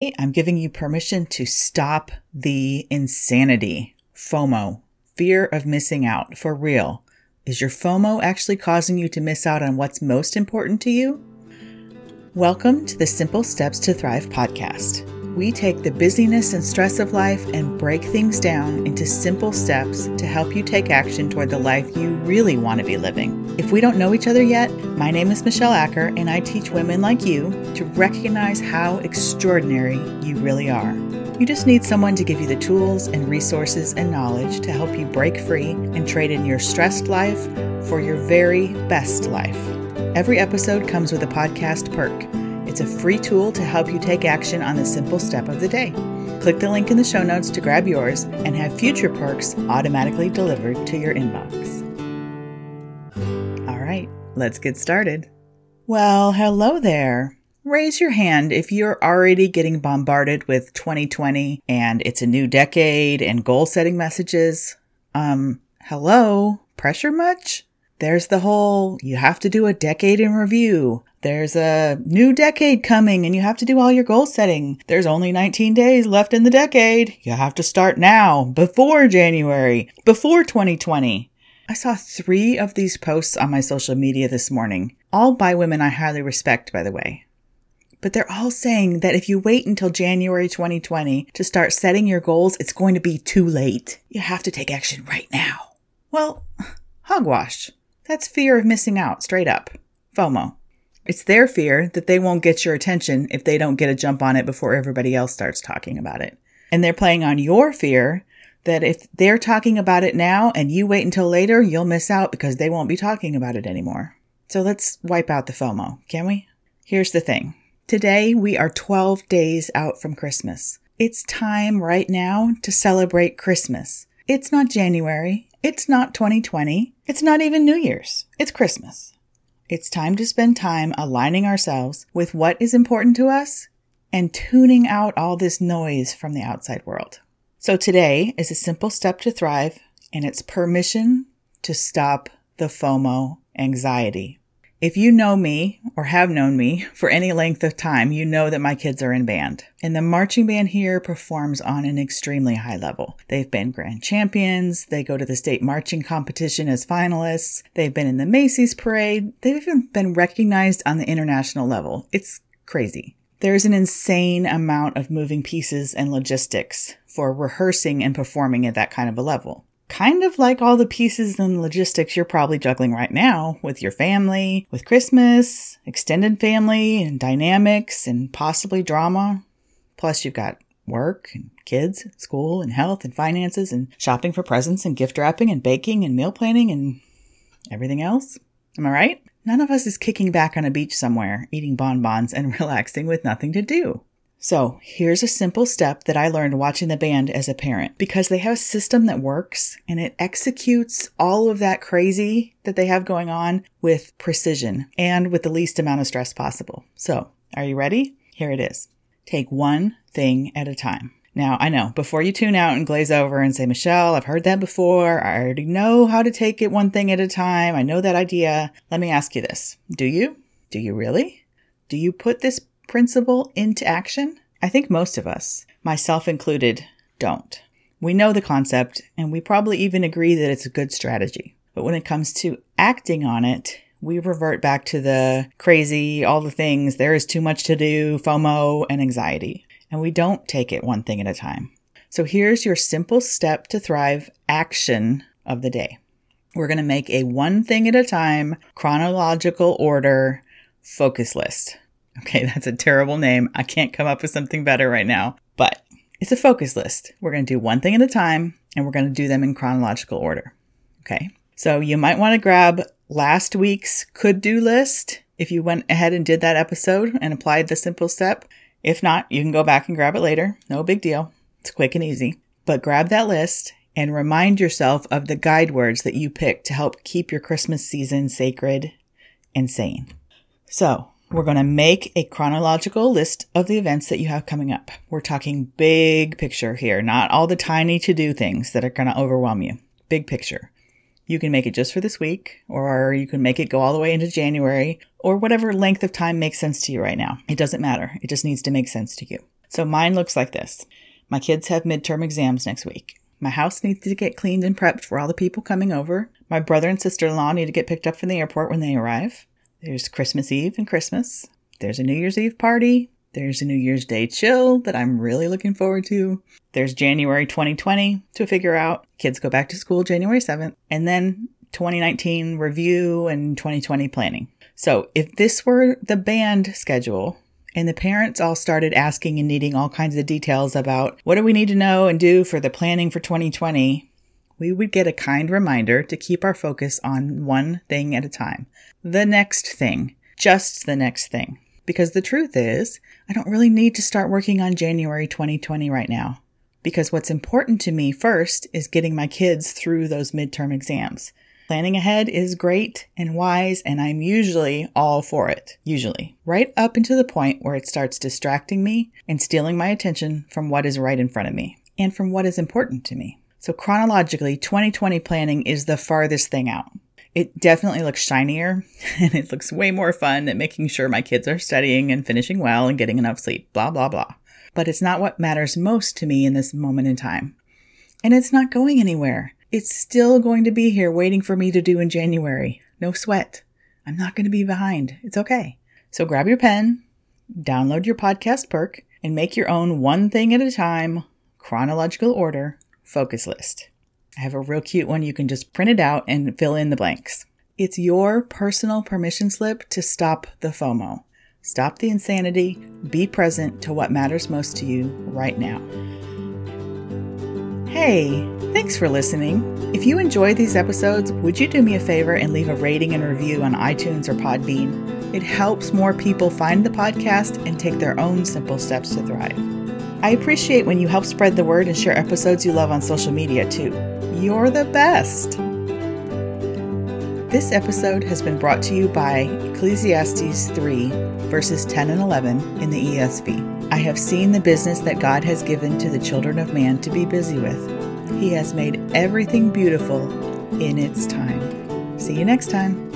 I'm giving you permission to stop the insanity. FOMO, fear of missing out, for real. Is your FOMO actually causing you to miss out on what's most important to you? Welcome to the Simple Steps to Thrive podcast we take the busyness and stress of life and break things down into simple steps to help you take action toward the life you really want to be living. If we don't know each other yet, my name is Michelle Acker, and I teach women like you to recognize how extraordinary you really are. You just need someone to give you the tools and resources and knowledge to help you break free and trade in your stressed life for your very best life. Every episode comes with a podcast perk it's a free tool to help you take action on the simple step of the day. Click the link in the show notes to grab yours and have future perks automatically delivered to your inbox. All right, let's get started. Well, hello there. Raise your hand if you're already getting bombarded with 2020 and it's a new decade and goal setting messages. Um, hello, pressure much? There's the whole you have to do a decade in review. There's a new decade coming and you have to do all your goal setting. There's only 19 days left in the decade. You have to start now, before January, before 2020. I saw three of these posts on my social media this morning, all by women I highly respect, by the way. But they're all saying that if you wait until January 2020 to start setting your goals, it's going to be too late. You have to take action right now. Well, hogwash. That's fear of missing out, straight up. FOMO. It's their fear that they won't get your attention if they don't get a jump on it before everybody else starts talking about it. And they're playing on your fear that if they're talking about it now and you wait until later, you'll miss out because they won't be talking about it anymore. So let's wipe out the FOMO, can we? Here's the thing. Today we are 12 days out from Christmas. It's time right now to celebrate Christmas. It's not January. It's not 2020. It's not even New Year's. It's Christmas. It's time to spend time aligning ourselves with what is important to us and tuning out all this noise from the outside world. So today is a simple step to thrive and it's permission to stop the FOMO anxiety. If you know me or have known me for any length of time, you know that my kids are in band. And the marching band here performs on an extremely high level. They've been grand champions, they go to the state marching competition as finalists, they've been in the Macy's parade, they've even been recognized on the international level. It's crazy. There's an insane amount of moving pieces and logistics for rehearsing and performing at that kind of a level kind of like all the pieces and logistics you're probably juggling right now with your family, with Christmas, extended family, and dynamics, and possibly drama. Plus, you've got work and kids, school and health and finances and shopping for presents and gift wrapping and baking and meal planning and everything else. Am I right? None of us is kicking back on a beach somewhere, eating bonbons and relaxing with nothing to do. So here's a simple step that I learned watching the band as a parent because they have a system that works and it executes all of that crazy that they have going on with precision and with the least amount of stress possible. So are you ready? Here it is. Take one thing at a time. Now, I know before you tune out and glaze over and say, Michelle, I've heard that before. I already know how to take it one thing at a time. I know that idea. Let me ask you this. Do you? Do you really? Do you put this principle into action? I think most of us, myself included, don't. We know the concept and we probably even agree that it's a good strategy. But when it comes to acting on it, we revert back to the crazy, all the things, there is too much to do, FOMO, and anxiety. And we don't take it one thing at a time. So here's your simple step to thrive action of the day. We're going to make a one thing at a time chronological order focus list. Okay, that's a terrible name. I can't come up with something better right now, but it's a focus list. We're going to do one thing at a time and we're going to do them in chronological order. Okay, so you might want to grab last week's could do list if you went ahead and did that episode and applied the simple step. If not, you can go back and grab it later. No big deal. It's quick and easy. But grab that list and remind yourself of the guide words that you picked to help keep your Christmas season sacred and sane. So, we're going to make a chronological list of the events that you have coming up. We're talking big picture here, not all the tiny to do things that are going to overwhelm you. Big picture. You can make it just for this week, or you can make it go all the way into January, or whatever length of time makes sense to you right now. It doesn't matter. It just needs to make sense to you. So mine looks like this. My kids have midterm exams next week. My house needs to get cleaned and prepped for all the people coming over. My brother and sister in law need to get picked up from the airport when they arrive. There's Christmas Eve and Christmas. There's a New Year's Eve party. There's a New Year's Day chill that I'm really looking forward to. There's January 2020 to figure out. Kids go back to school January 7th. And then 2019 review and 2020 planning. So if this were the band schedule and the parents all started asking and needing all kinds of details about what do we need to know and do for the planning for 2020, we would get a kind reminder to keep our focus on one thing at a time. The next thing. Just the next thing. Because the truth is, I don't really need to start working on January 2020 right now. Because what's important to me first is getting my kids through those midterm exams. Planning ahead is great and wise, and I'm usually all for it. Usually. Right up until the point where it starts distracting me and stealing my attention from what is right in front of me and from what is important to me. So, chronologically, 2020 planning is the farthest thing out. It definitely looks shinier and it looks way more fun than making sure my kids are studying and finishing well and getting enough sleep, blah, blah, blah. But it's not what matters most to me in this moment in time. And it's not going anywhere. It's still going to be here waiting for me to do in January. No sweat. I'm not going to be behind. It's okay. So grab your pen, download your podcast perk, and make your own one thing at a time, chronological order focus list. I have a real cute one. You can just print it out and fill in the blanks. It's your personal permission slip to stop the FOMO. Stop the insanity. Be present to what matters most to you right now. Hey, thanks for listening. If you enjoy these episodes, would you do me a favor and leave a rating and review on iTunes or Podbean? It helps more people find the podcast and take their own simple steps to thrive. I appreciate when you help spread the word and share episodes you love on social media too. You're the best. This episode has been brought to you by Ecclesiastes 3, verses 10 and 11 in the ESV. I have seen the business that God has given to the children of man to be busy with. He has made everything beautiful in its time. See you next time.